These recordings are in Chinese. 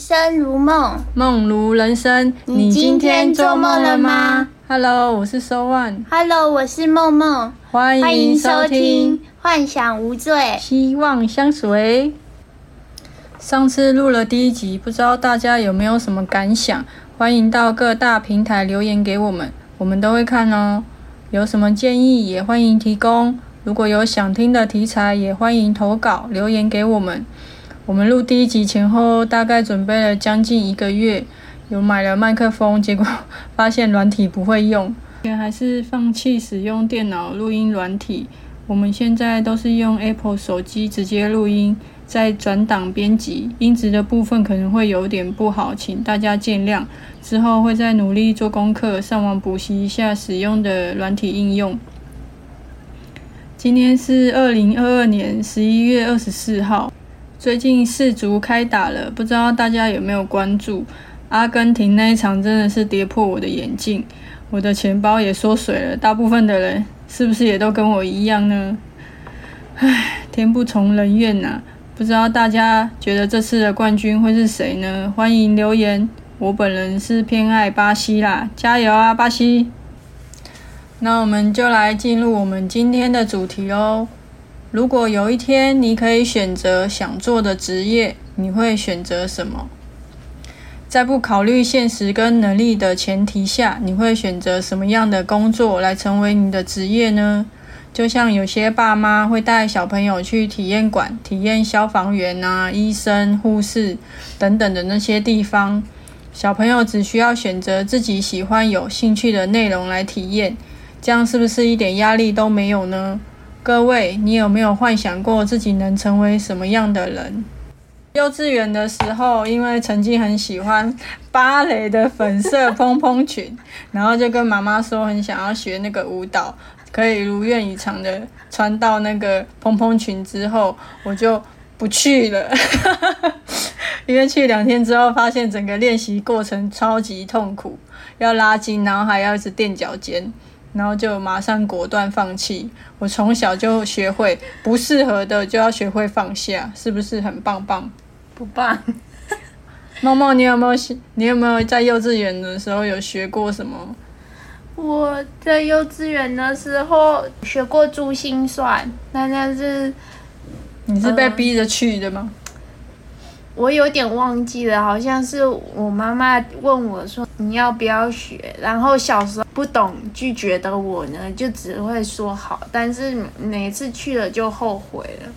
生如梦，梦如人生。你今天做梦了吗？Hello，我是 So One。Hello，我是梦梦。欢迎收听《幻想无罪》，希望相随。上次录了第一集，不知道大家有没有什么感想？欢迎到各大平台留言给我们，我们都会看哦。有什么建议也欢迎提供。如果有想听的题材，也欢迎投稿留言给我们。我们录第一集前后，大概准备了将近一个月，有买了麦克风，结果发现软体不会用，还是放弃使用电脑录音软体。我们现在都是用 Apple 手机直接录音，再转档编辑，音质的部分可能会有点不好，请大家见谅。之后会再努力做功课，上网补习一下使用的软体应用。今天是二零二二年十一月二十四号。最近世足开打了，不知道大家有没有关注？阿根廷那一场真的是跌破我的眼镜，我的钱包也缩水了。大部分的人是不是也都跟我一样呢？唉，天不从人愿呐！不知道大家觉得这次的冠军会是谁呢？欢迎留言。我本人是偏爱巴西啦，加油啊，巴西！那我们就来进入我们今天的主题喽。如果有一天你可以选择想做的职业，你会选择什么？在不考虑现实跟能力的前提下，你会选择什么样的工作来成为你的职业呢？就像有些爸妈会带小朋友去体验馆体验消防员啊、医生、护士等等的那些地方，小朋友只需要选择自己喜欢、有兴趣的内容来体验。这样是不是一点压力都没有呢？各位，你有没有幻想过自己能成为什么样的人？幼稚园的时候，因为曾经很喜欢芭蕾的粉色蓬蓬裙，然后就跟妈妈说很想要学那个舞蹈，可以如愿以偿的穿到那个蓬蓬裙之后，我就不去了，因为去两天之后，发现整个练习过程超级痛苦，要拉筋，然后还要一直垫脚尖。然后就马上果断放弃。我从小就学会不适合的就要学会放下，是不是很棒棒？不棒。猫猫，你有没有你有没有在幼稚园的时候有学过什么？我在幼稚园的时候学过珠心算，那那是你是被逼着去的吗？我有点忘记了，好像是我妈妈问我说你要不要学，然后小时候不懂拒绝的我呢，就只会说好，但是每次去了就后悔了，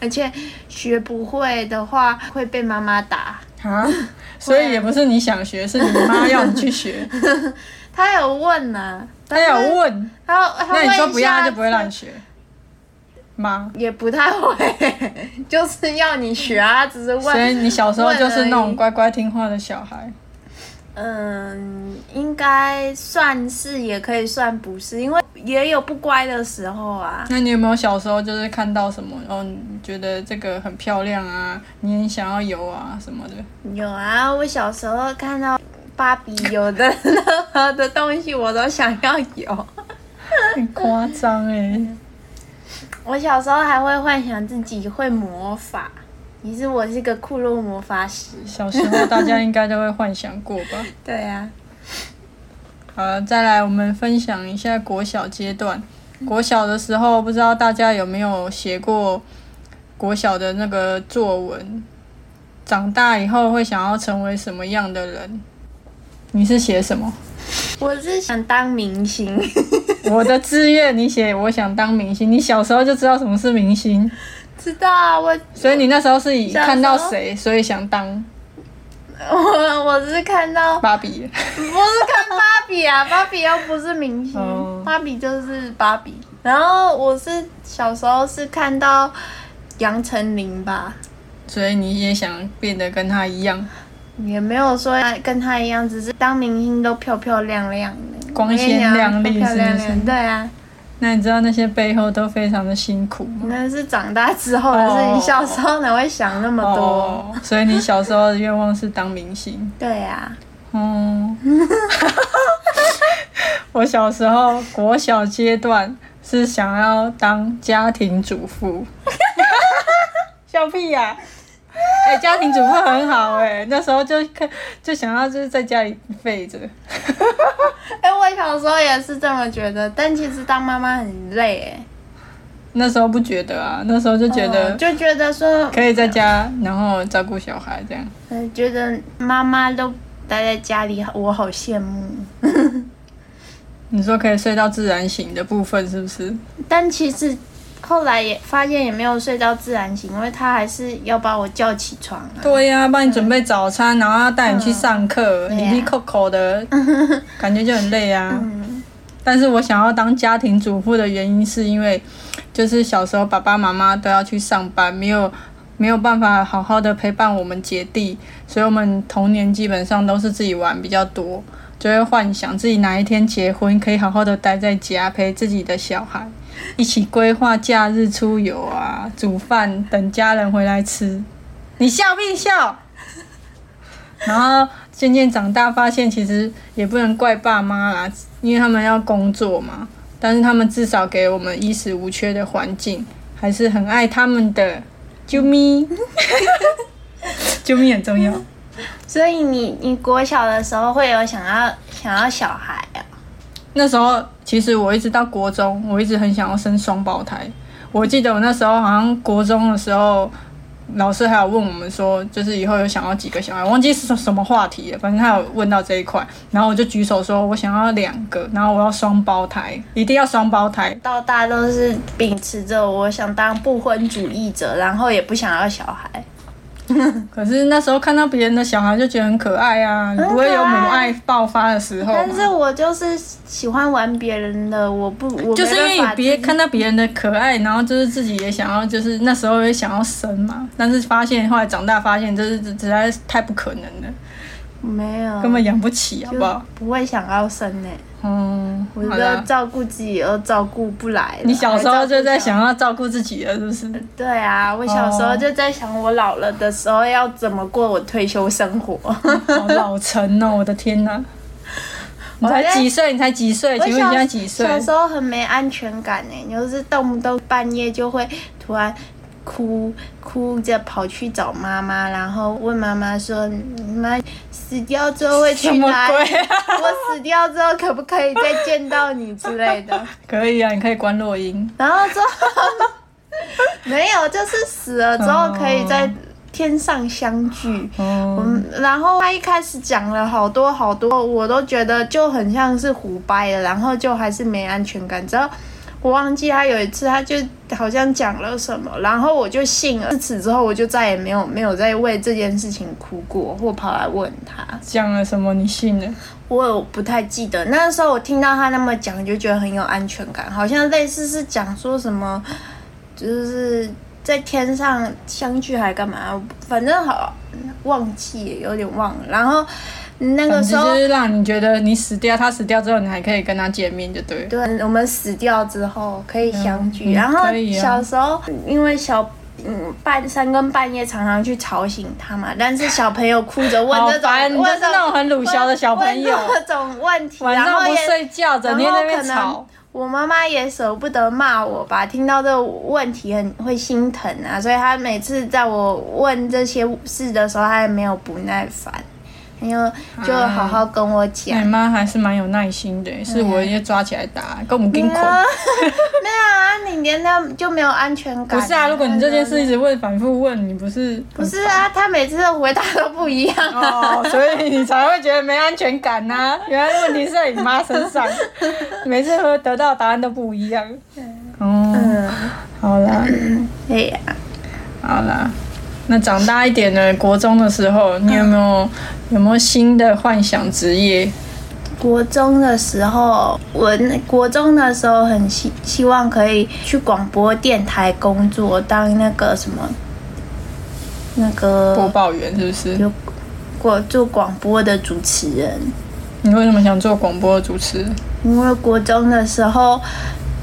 而且学不会的话会被妈妈打啊，所以也不是你想学，是你妈要你去学。他有问呢，他有问，他那你说不要就不会让你学。吗？也不太会，就是要你学啊，只是问。所以你小时候就是那种乖乖听话的小孩。嗯，应该算是，也可以算不是，因为也有不乖的时候啊。那你有没有小时候就是看到什么，然后觉得这个很漂亮啊，你很想要有啊什么的？有啊，我小时候看到芭比有的任何的东西，我都想要有。很夸张哎。我小时候还会幻想自己会魔法，其实我是个库洛魔法师。小时候大家应该都会幻想过吧？对呀。好，再来我们分享一下国小阶段。国小的时候，不知道大家有没有写过国小的那个作文？长大以后会想要成为什么样的人？你是写什么？我是想当明星。我的志愿，你写我想当明星。你小时候就知道什么是明星？知道啊，我。所以你那时候是以看到谁，所以想当。我 我是看到芭比。不是看芭比啊，芭比又不是明星，芭比就是芭比。然后我是小时候是看到杨丞琳吧。所以你也想变得跟她一样？也没有说跟她一样，只是当明星都漂漂亮亮的。光鲜亮丽，是不是？对啊。那你知道那些背后都非常的辛苦吗？那是长大之后的事情，小时候哪会想那么多？所以你小时候的愿望是当明星。对呀。哦。我小时候国小阶段是想要当家庭主妇。笑屁呀！哎、家庭主妇很好哎、那时候就看就想要就是在家里废着。哎、我小时候也是这么觉得，但其实当妈妈很累哎，那时候不觉得啊，那时候就觉得嗯就觉得说，可以在家，然后照顾小孩这样。呃觉得妈妈都待在家里，我好羡慕。你说可以睡到自然醒的部分是不是？但其实后来也发现也没有睡到自然醒，因为他还是要把我叫起床啊。对呀、帮你准备早餐，然后要带你去上课，对啊里里扣扣的，感觉就很累啊。嗯，但是我想要当家庭主妇的原因，是因为就是小时候爸爸妈妈都要去上班，没有没有办法好好的陪伴我们姐弟，所以我们童年基本上都是自己玩比较多，就会幻想自己哪一天结婚，可以好好的待在家陪自己的小孩，一起规划假日出游啊，煮饭等家人回来吃。你笑必笑。然后渐渐长大，发现其实也不能怪爸妈啦，因为他们要工作嘛。但是他们至少给我们衣食无缺的环境，还是很爱他们的。啾咪，啾咪很重要。所以你你国小的时候会有想要想要小孩啊？那时候其实我一直到国中，我一直很想要生双胞胎。我记得我那时候好像国中的时候，老师还有问我们说，就是以后有想要几个小孩，忘记是什么话题了，反正他有问到这一块，然后我就举手说我想要两个，然后我要双胞胎，一定要双胞胎。到大都是秉持着我想当不婚主义者，然后也不想要小孩。可是那时候看到别人的小孩就觉得很可爱啊，你不会有母爱爆发的时候？但是我就是喜欢玩别人的，我不我就是因为别看到别人的可爱，然后就是自己也想要，就是那时候也想要生嘛，但是发现后来长大发现，这是实在是太不可能了，没有。根本养不起，好不好？不会想要生呢、嗯，我好啦，的照顾自己又照顾不来。你小时候就在想要照顾自己了，是不是？对啊，我小时候就在想，我老了的时候要怎么过我退休生活。好 老成哦，我的天哪！你才几岁？你才几岁？请问你现在几岁？小时候很没安全感呢，就是动不动半夜就会突然哭哭着跑去找妈妈，然后问妈妈说：“你妈死掉之后会去哪里？啊？我死掉之后可不可以再见到你之类的？” 可以啊，你可以关录音。然后之后 没有，就是死了之后可以在天上相聚。哦，嗯，然后他一开始讲了好多好多，我都觉得就很像是胡掰的，然后就还是没安全感。只要我忘记他有一次，他就好像讲了什么，然后我就信了。自此之后，我就再也没有没有再为这件事情哭过，或跑来问他。讲了什么？你信了？我有不太记得，那时候我听到他那么讲，就觉得很有安全感，好像类似是讲说什么，就是在天上相聚还干嘛，反正好忘记了有点忘了。然后那个时候就，是让你觉得你死掉，他死掉之后，你还可以跟他见面，就对了。对，我们死掉之后可以相聚。嗯然后小时候因为小。嗯，半三更半夜常常去吵醒他嘛，但是小朋友哭着问这种，问这那种很鲁小的小朋友，问这种问题，晚上不睡觉，整天在那边吵。我妈妈也舍不得骂我吧，听到这个问题很会心疼啊，所以她每次在我问这些事的时候，她也没有不耐烦，她就就好好跟我讲。你妈还是蛮有耐心的，是我要抓起来打，跟我们跟捆。啊没有啊，你连他就没有安全感、不是啊，如果你这件事一直问、反复问，你不是不是啊，他每次的回答都不一样啊。哦，所以你才会觉得没安全感呐、原来问题是在你妈身上，每次会得到答案都不一样。哦，嗯，好啦，哎呀、好啦，那长大一点呢国中的时候，你有没有有没有新的幻想职业？国中的时候，我那国中的时候很希希望可以去广播电台工作，当那个什么，那个播报员是不是？有过做广播的主持人。你为什么想做广播主持人？因为国中的时候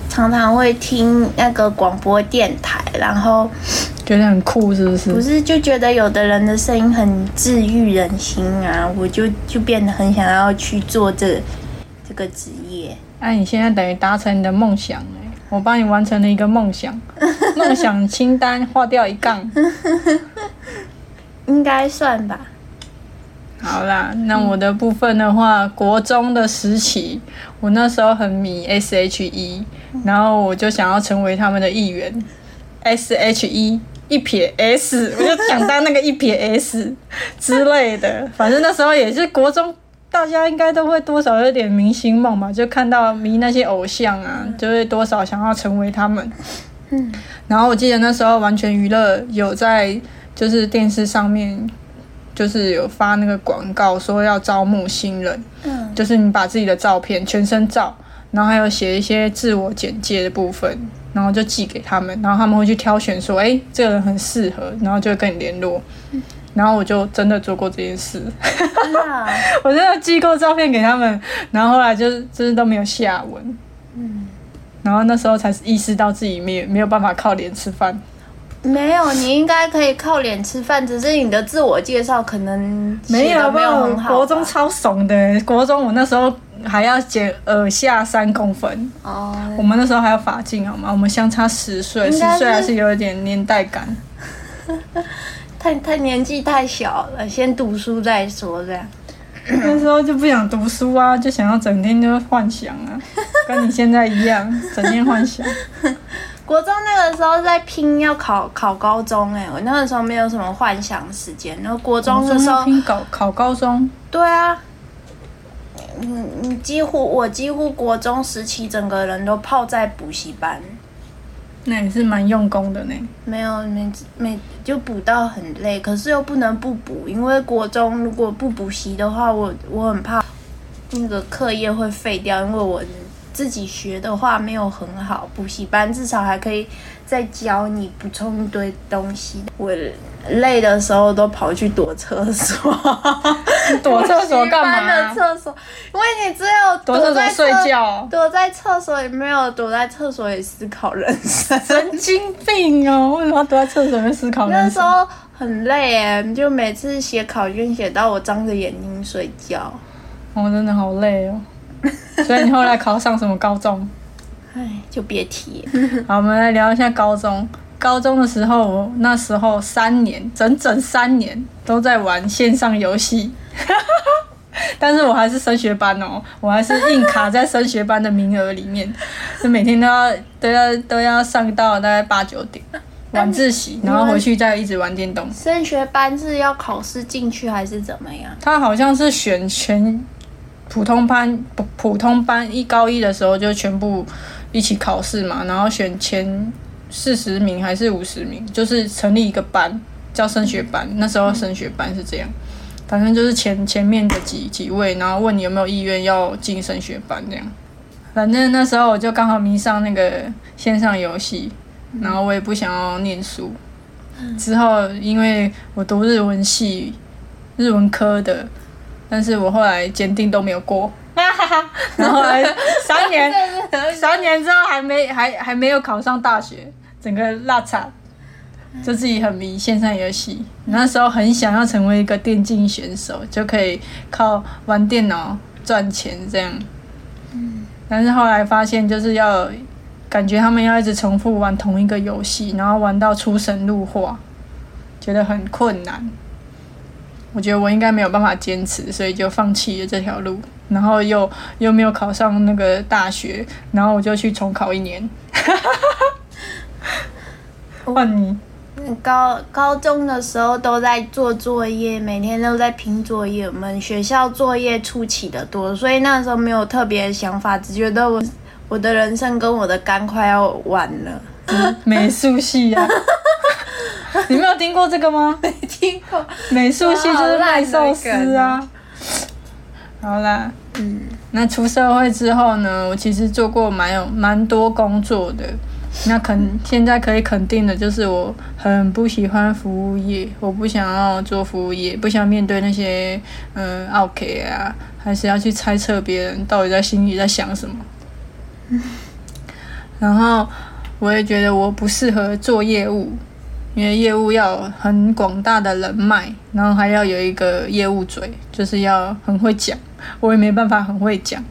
常常会听那个广播电台，然后觉得很酷是不是？不是就觉得有的人的声音很治愈人心啊，我就就变得很想要去做这这个职业。哎、你现在等于达成你的梦想哎、我帮你完成了一个梦想，梦想清单划掉一杠。应该算吧。好啦，那我的部分的话，国中的时期，我那时候很迷 S.H.E，然后我就想要成为他们的一员。S.H.E 一撇 S，我就想当那个一撇 S 之类的。反正那时候也是国中，大家应该都会多少有点明星梦嘛，就看到迷那些偶像啊，就会多少想要成为他们。嗯，然后我记得那时候完全娱乐有在就是电视上面。就是有发那个广告，说要招募新人，嗯，就是你把自己的照片全身照，然后还有写一些自我简介的部分，然后就寄给他们，然后他们会去挑选说，哎，这个人很适合，然后就会跟你联络。然后我就真的做过这件事，我真的寄过照片给他们，然后后来就是真的都没有下文，嗯，然后那时候才意识到自己没有没有办法靠脸吃饭。没有，你应该可以靠脸吃饭，只是你的自我介绍可能没有没有很好。国中超怂的，国中我那时候还要剪耳下三公分，哦，我们那时候还有发镜好吗？我们相差十岁，十岁还是有一点年代感。太太年纪太小了，先读书再说这样。那时候就不想读书啊，就想要整天就幻想啊，跟你现在一样，整天幻想。国中那个时候在拼要考考高中、哎，我那个时候没有什么幻想时间。然后国中的时候，拼考考高中，对啊，嗯，你几乎我几乎国中时期整个人都泡在补习班，那也是蛮用功的呢。没有每每就补到很累，可是又不能不补，因为国中如果不补习的话，我我很怕那个课业会废掉，因为我自己学的话没有很好，补习班至少还可以再教你补充一堆东西。我累的时候都跑去躲厕所，躲厕所干嘛补习班的厕所，因为你只有躲在睡觉躲在厕所里没有躲在厕所里思考人生。神经病哦！为什么要躲在厕所里面思考人生？那时候很累哎，就每次写考卷写到我张着眼睛睡觉，我真的好累哦。所以你后来考上什么高中？哎，就别提。好，我们来聊一下高中。高中的时候，我那时候三年，整整三年都在玩线上游戏，但是我还是升学班哦，我还是硬卡在升学班的名额里面，就每天都要都要都要上到大概八九点晚自习，然后回去再一直玩电动。升学班是要考试进去还是怎么样？他好像是选全普通班，普普通班一高一的时候就全部一起考试嘛，然后选前四十名还是五十名，就是成立一个班叫升学班。那时候升学班是这样，反正就是前前面的几几位，然后问你有没有意愿要进升学班这样。反正那时候我就刚好迷上那个线上游戏，然后我也不想要念书。之后因为我读日文系，日文科的，但是我后来坚定都没有过，然后后来三年 三年之后还没还还没有考上大学，整个落差，就自己很迷线上游戏。那时候很想要成为一个电竞选手，就可以靠玩电脑赚钱这样。但是后来发现就是要感觉他们要一直重复玩同一个游戏，然后玩到出神入化，觉得很困难。我觉得我应该没有办法坚持，所以就放弃了这条路。然后又又没有考上那个大学，然后我就去重考一年。换你，高高中的时候都在做作业，每天都在拼作业。我们学校作业出奇的多，所以那时候没有特别的想法，只觉得我我的人生跟我的肝快要完了。美术系啊，你没有听过这个吗？没听过，美术系就是卖寿司啊。好啦，嗯，那出社会之后呢，我其实做过蛮有蛮多工作的。那肯现在可以肯定的就是，我很不喜欢服务业，我不想要做服务业，不想面对那些嗯 OK 啊，还是要去猜测别人到底在心里在想什么。然后我也觉得我不适合做业务，因为业务要很广大的人脉，然后还要有一个业务嘴，就是要很会讲，我也没办法很会讲。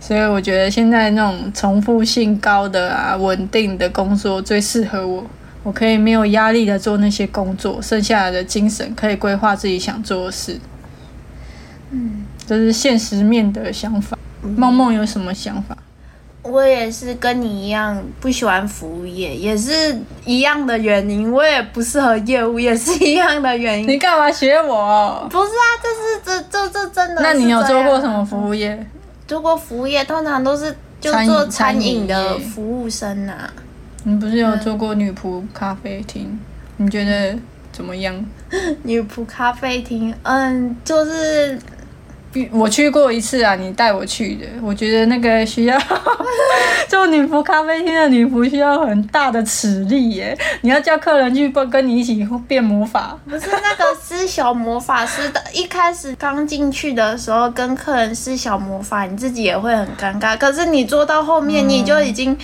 所以我觉得现在那种重复性高的啊、稳定的工作最适合我，我可以没有压力的做那些工作，剩下来的精神可以规划自己想做的事。嗯，这是现实面的想法。梦梦有什么想法？我也是跟你一样不喜欢服务业，也是一样的原因。我也不适合业务，也是一样的原因。你干嘛学我？不是啊，这是这这这真的。那你有做过什么服务业？做过服务业，通常都是就做餐饮的服务生啊。你不是有做过女仆咖啡厅？你觉得怎么样？女仆咖啡厅，嗯，就是我去过一次啊，你带我去的。我觉得那个需要 做女仆咖啡厅的女仆需要很大的齿力耶，你要叫客人去跟跟你一起变魔法。不是那个施小魔法师的，一开始刚进去的时候跟客人施小魔法，你自己也会很尴尬。可是你做到后面，你就已经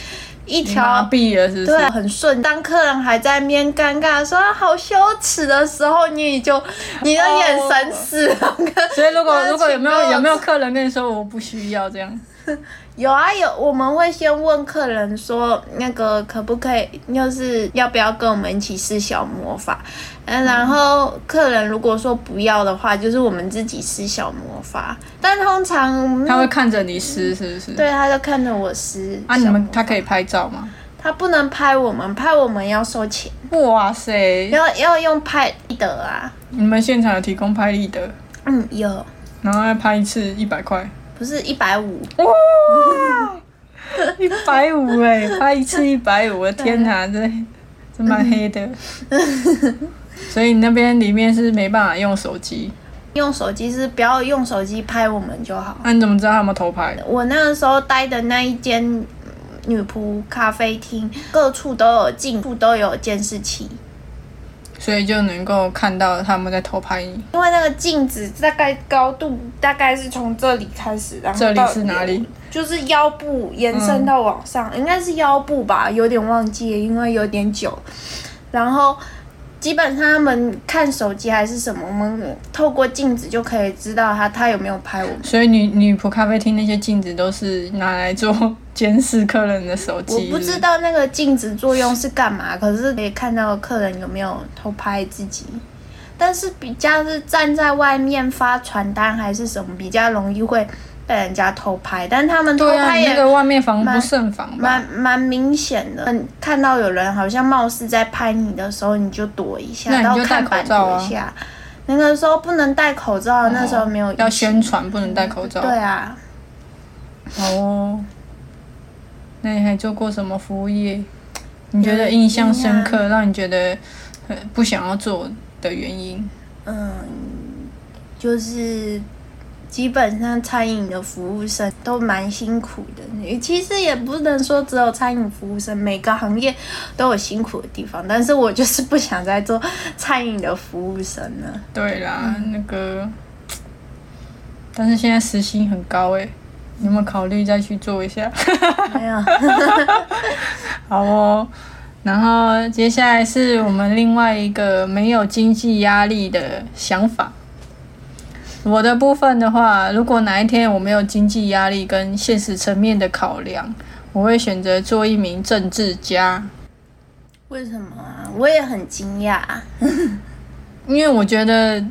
一条。毕了是不是？对，很顺。当客人还在面尴尬说啊好羞耻的时候，你就你的眼神死了。所以如果如果有没有有没有客人跟你说我不需要这样？有啊有，我们会先问客人说，那个可不可以，就是要不要跟我们一起施小魔法？嗯，然后客人如果说不要的话，就是我们自己施小魔法。但通常他会看着你撕是不是？对，他就看着我施。啊，你们他可以拍照吗？他不能拍我们，拍我们要收钱，哇塞！要要用拍立得啊。你们现场有提供拍立得，嗯，有，然后要拍一次一百块。不是一百五。哇，一百五哎，拍一次一百五，我的天哪，这这蛮黑的。所以你那边里面是没办法用手机，用手机是不要用手机拍我们就好。那、你怎么知道他们偷拍？我那个时候待的那一间嗯女仆咖啡厅，各处都有进，处都有监视器。所以就能够看到他们在偷拍你。因为那个镜子大概高度大概是从这里开始，然后这里是哪里？就是腰部延伸到往上，应该是腰部吧，有点忘记，因为有点久。然后基本上他们看手机还是什么，我们透过镜子就可以知道他他有没有拍我们。所以女女仆咖啡厅那些镜子都是拿来做监视客人的手机。我不知道那个镜子作用是干嘛，可是可以看到客人有没有偷拍自己。但是比较是站在外面发传单还是什么，比较容易会被人家偷拍。但他们偷拍那个外面防不蛮胜防吧？蛮蛮明显的。嗯看到有人好像貌似在拍你的时候，你就躲一下，到那你就戴看板一下。那个时候不能戴口罩，那时候没有要宣传不能戴口罩。对啊，好哦。那你还做过什么服务业？你觉得印象深刻，让你觉得呃不想要做的原因？嗯，就是基本上餐饮的服务生都蛮辛苦的。其实也不能说只有餐饮服务生，每个行业都有辛苦的地方。但是我就是不想再做餐饮的服务生了。对啦，那个，但是现在时薪很高诶，你有没有考虑再去做一下？没有，好哦。然后接下来是我们另外一个没有经济压力的想法。我的部分的话，如果哪一天我没有经济压力跟现实层面的考量，我会选择做一名政治家，为什么啊？我也很惊讶。因为我觉得，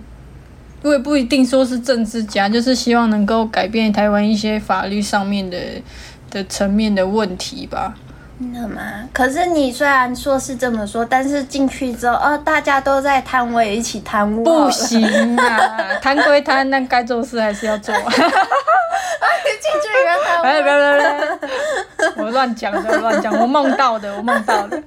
我也不一定说是政治家，就是希望能够改变台湾一些法律上面的的层面的问题吧。真的吗？可是你虽然说是这么说，但是进去之后，哦，大家都在贪，我也一起贪污。不行啊，贪归贪，但该做事还是要做。进去里面贪污。哎，不要不要不要！我乱讲的，乱讲，我梦到的，我梦到的。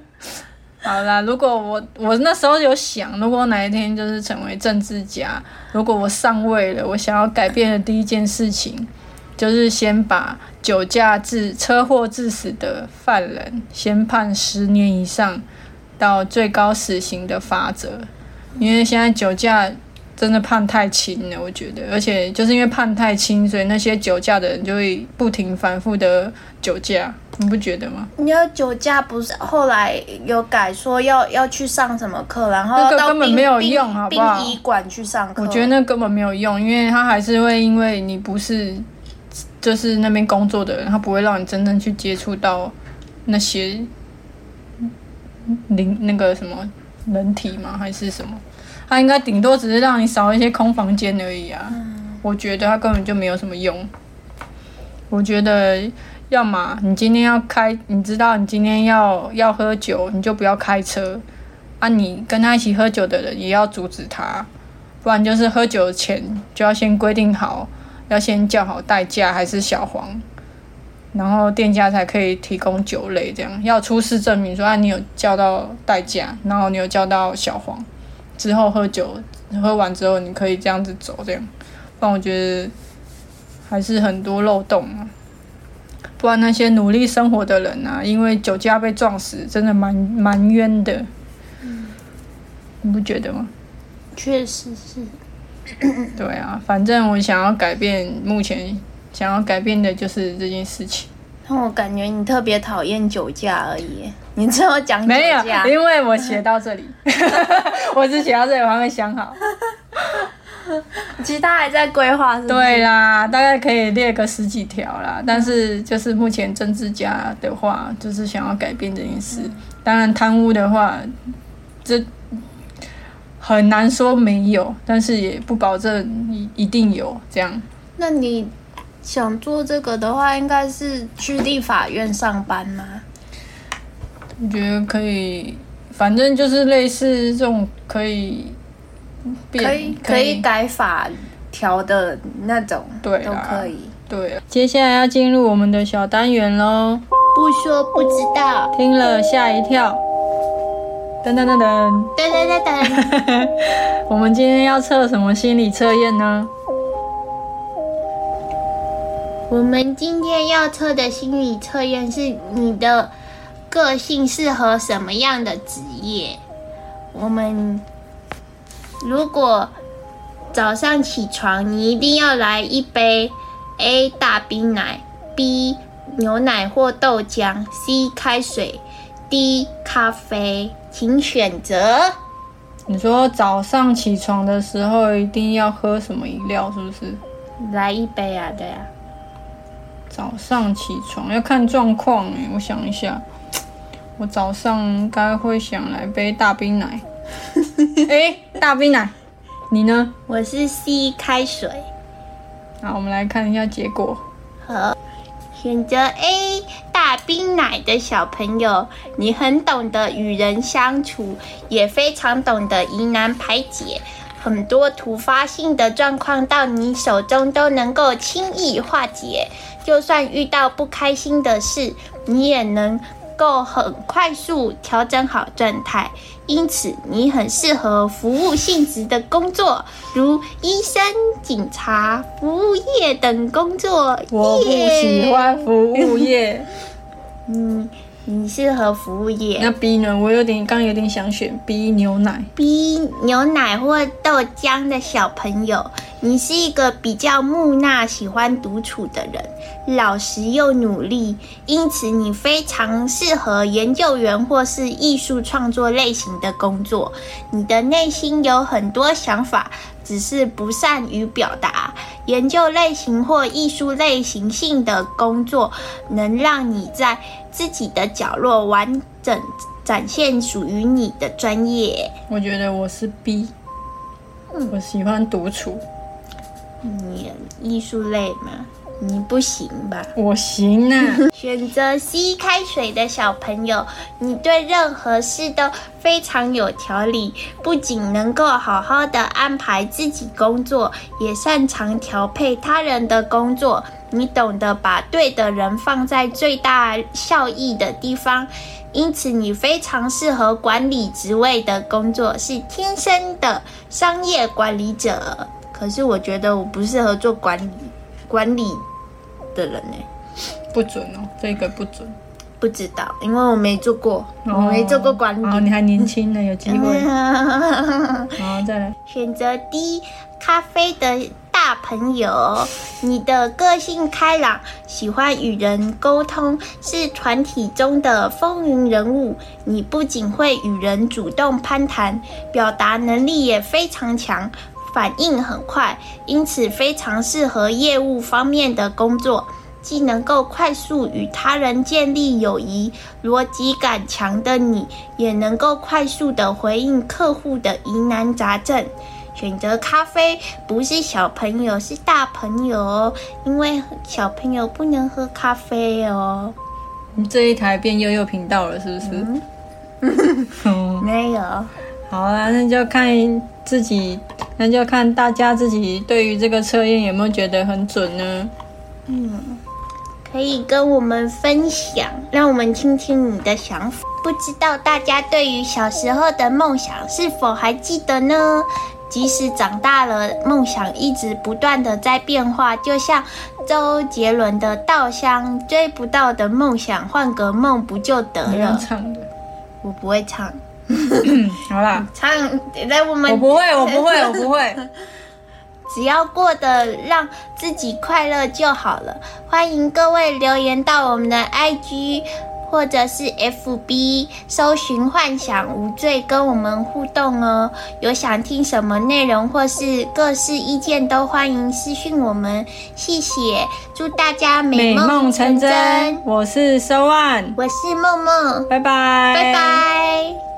好啦，如果我我那时候有想，如果哪一天就是成为政治家，如果我上位了，我想要改变的第一件事情，就是先把酒驾致车祸致死的犯人先判十年以上到最高死刑的罚则，因为现在酒驾真的判太轻了，我觉得，而且就是因为判太轻，所以那些酒驾的人就会不停反复的酒驾，你不觉得吗？你要酒驾不是后来有改说要要去上什么课，然后那个根本没有用好不好殡仪馆去上课。我觉得那根本没有用，因为他还是会因为你不是就是那边工作的人，他不会让你真正去接触到那些灵那个什么人体吗？还是什么？他应该顶多只是让你少一些空房间而已啊。我觉得他根本就没有什么用。我觉得，要么你今天要开，你知道你今天要要喝酒，你就不要开车。啊，你跟他一起喝酒的人也要阻止他，不然就是喝酒前就要先规定好，要先叫好代驾还是小黄，然后店家才可以提供酒类。这样要出示证明说啊，你有叫到代驾，然后你有叫到小黄，之后喝酒喝完之后你可以这样子走，这样。不然我觉得还是很多漏洞啊。不然那些努力生活的人啊，因为酒驾被撞死，真的蛮蛮冤的。嗯你不觉得吗？确实是。对啊，反正我想要改变，目前想要改变的就是这件事情。那我感觉你特别讨厌酒驾而已。你只有讲酒没有？，因为我写到这里，我只写到这里，我还没想好。其实他还在规划？对啦，大概可以列个十几条啦。但是就是目前政治家的话，就是想要改变这件事。当然贪污的话，这很难说没有，但是也不保证一一定有这样。那你想做这个的话，应该是去立法院上班吗？我觉得可以，反正就是类似这种可以变，可以可以改法条的那种，都对都可以。对。接下来要进入我们的小单元喽，不说不知道。听了吓一跳。噔噔噔噔，噔噔噔噔，我们今天要测什么心理测验呢？我们今天要测的心理测验是你的个性适合什么样的职业。我们如果早上起床，你一定要来一杯 A 大冰奶，B 牛奶或豆浆，C 开水，D 咖啡，请选择。你说早上起床的时候一定要喝什么饮料，是不是？来一杯啊，对啊。早上起床要看状况哎，我想一下，我早上应该会想来杯大冰奶。哎、大冰奶，你呢？我是 C 开水。好，我们来看一下结果。好，选择 A 大冰奶的小朋友，你很懂得与人相处，也非常懂得疑难排解，很多突发性的状况到你手中都能够轻易化解。就算遇到不开心的事，你也能够很快速调整好状态。因此，你很适合服务性质的工作，如医生、警察、服务业等工作。我不喜欢服务业。嗯，你适合服务业。那 B 呢？我有点刚有点想选 B 牛奶。B 牛奶或豆浆的小朋友，你是一个比较木讷、喜欢独处的人，老实又努力，因此你非常适合研究员或是艺术创作类型的工作。你的内心有很多想法，只是不善于表达。研究类型或艺术类型性的工作，能让你在自己的角落完整展现属于你的专业。我觉得我是 B，我喜欢独处。你艺术类吗，你不行吧？我行啊，选择 C 开水的小朋友，你对任何事都非常有条理，不仅能够好好的安排自己工作，也擅长调配他人的工作。你懂得把对的人放在最大效益的地方，因此你非常适合管理职位的工作，是天生的商业管理者。可是我觉得我不适合做管理管理的人呢、不准哦，这个不准。不知道，因为我没做过，我没做过管理。哦，你还年轻呢，有机会。好，再来。选择 D 咖啡的大朋友，你的个性开朗，喜欢与人沟通，是团体中的风云人物。你不仅会与人主动攀谈，表达能力也非常强，反应很快，因此非常适合业务方面的工作。既能够快速与他人建立友谊，逻辑感强的你，也能够快速的回应客户的疑难杂症。选择咖啡不是小朋友，是大朋友哦，因为小朋友不能喝咖啡哦。你这一台变悠悠频道了，是不是？嗯，没有。好啦，那就看自己，那就看大家自己对于这个测验有没有觉得很准呢？嗯，可以跟我们分享，让我们听听你的想法。不知道大家对于小时候的梦想是否还记得呢？即使长大了，梦想一直不断的在变化，就像周杰伦的《稻香》，追不到的梦想，换个梦不就得了？唱的，我不会唱。好啦，唱来我们，我不会，我不会，我不会。只要过得让自己快乐就好了。欢迎各位留言到我们的 IG 或者是 FB，搜寻“幻想无罪”，跟我们互动哦。有想听什么内容或是各式意见，都欢迎私讯我们。谢谢，祝大家美梦成真。我是 So One，我是梦梦，拜拜，拜拜。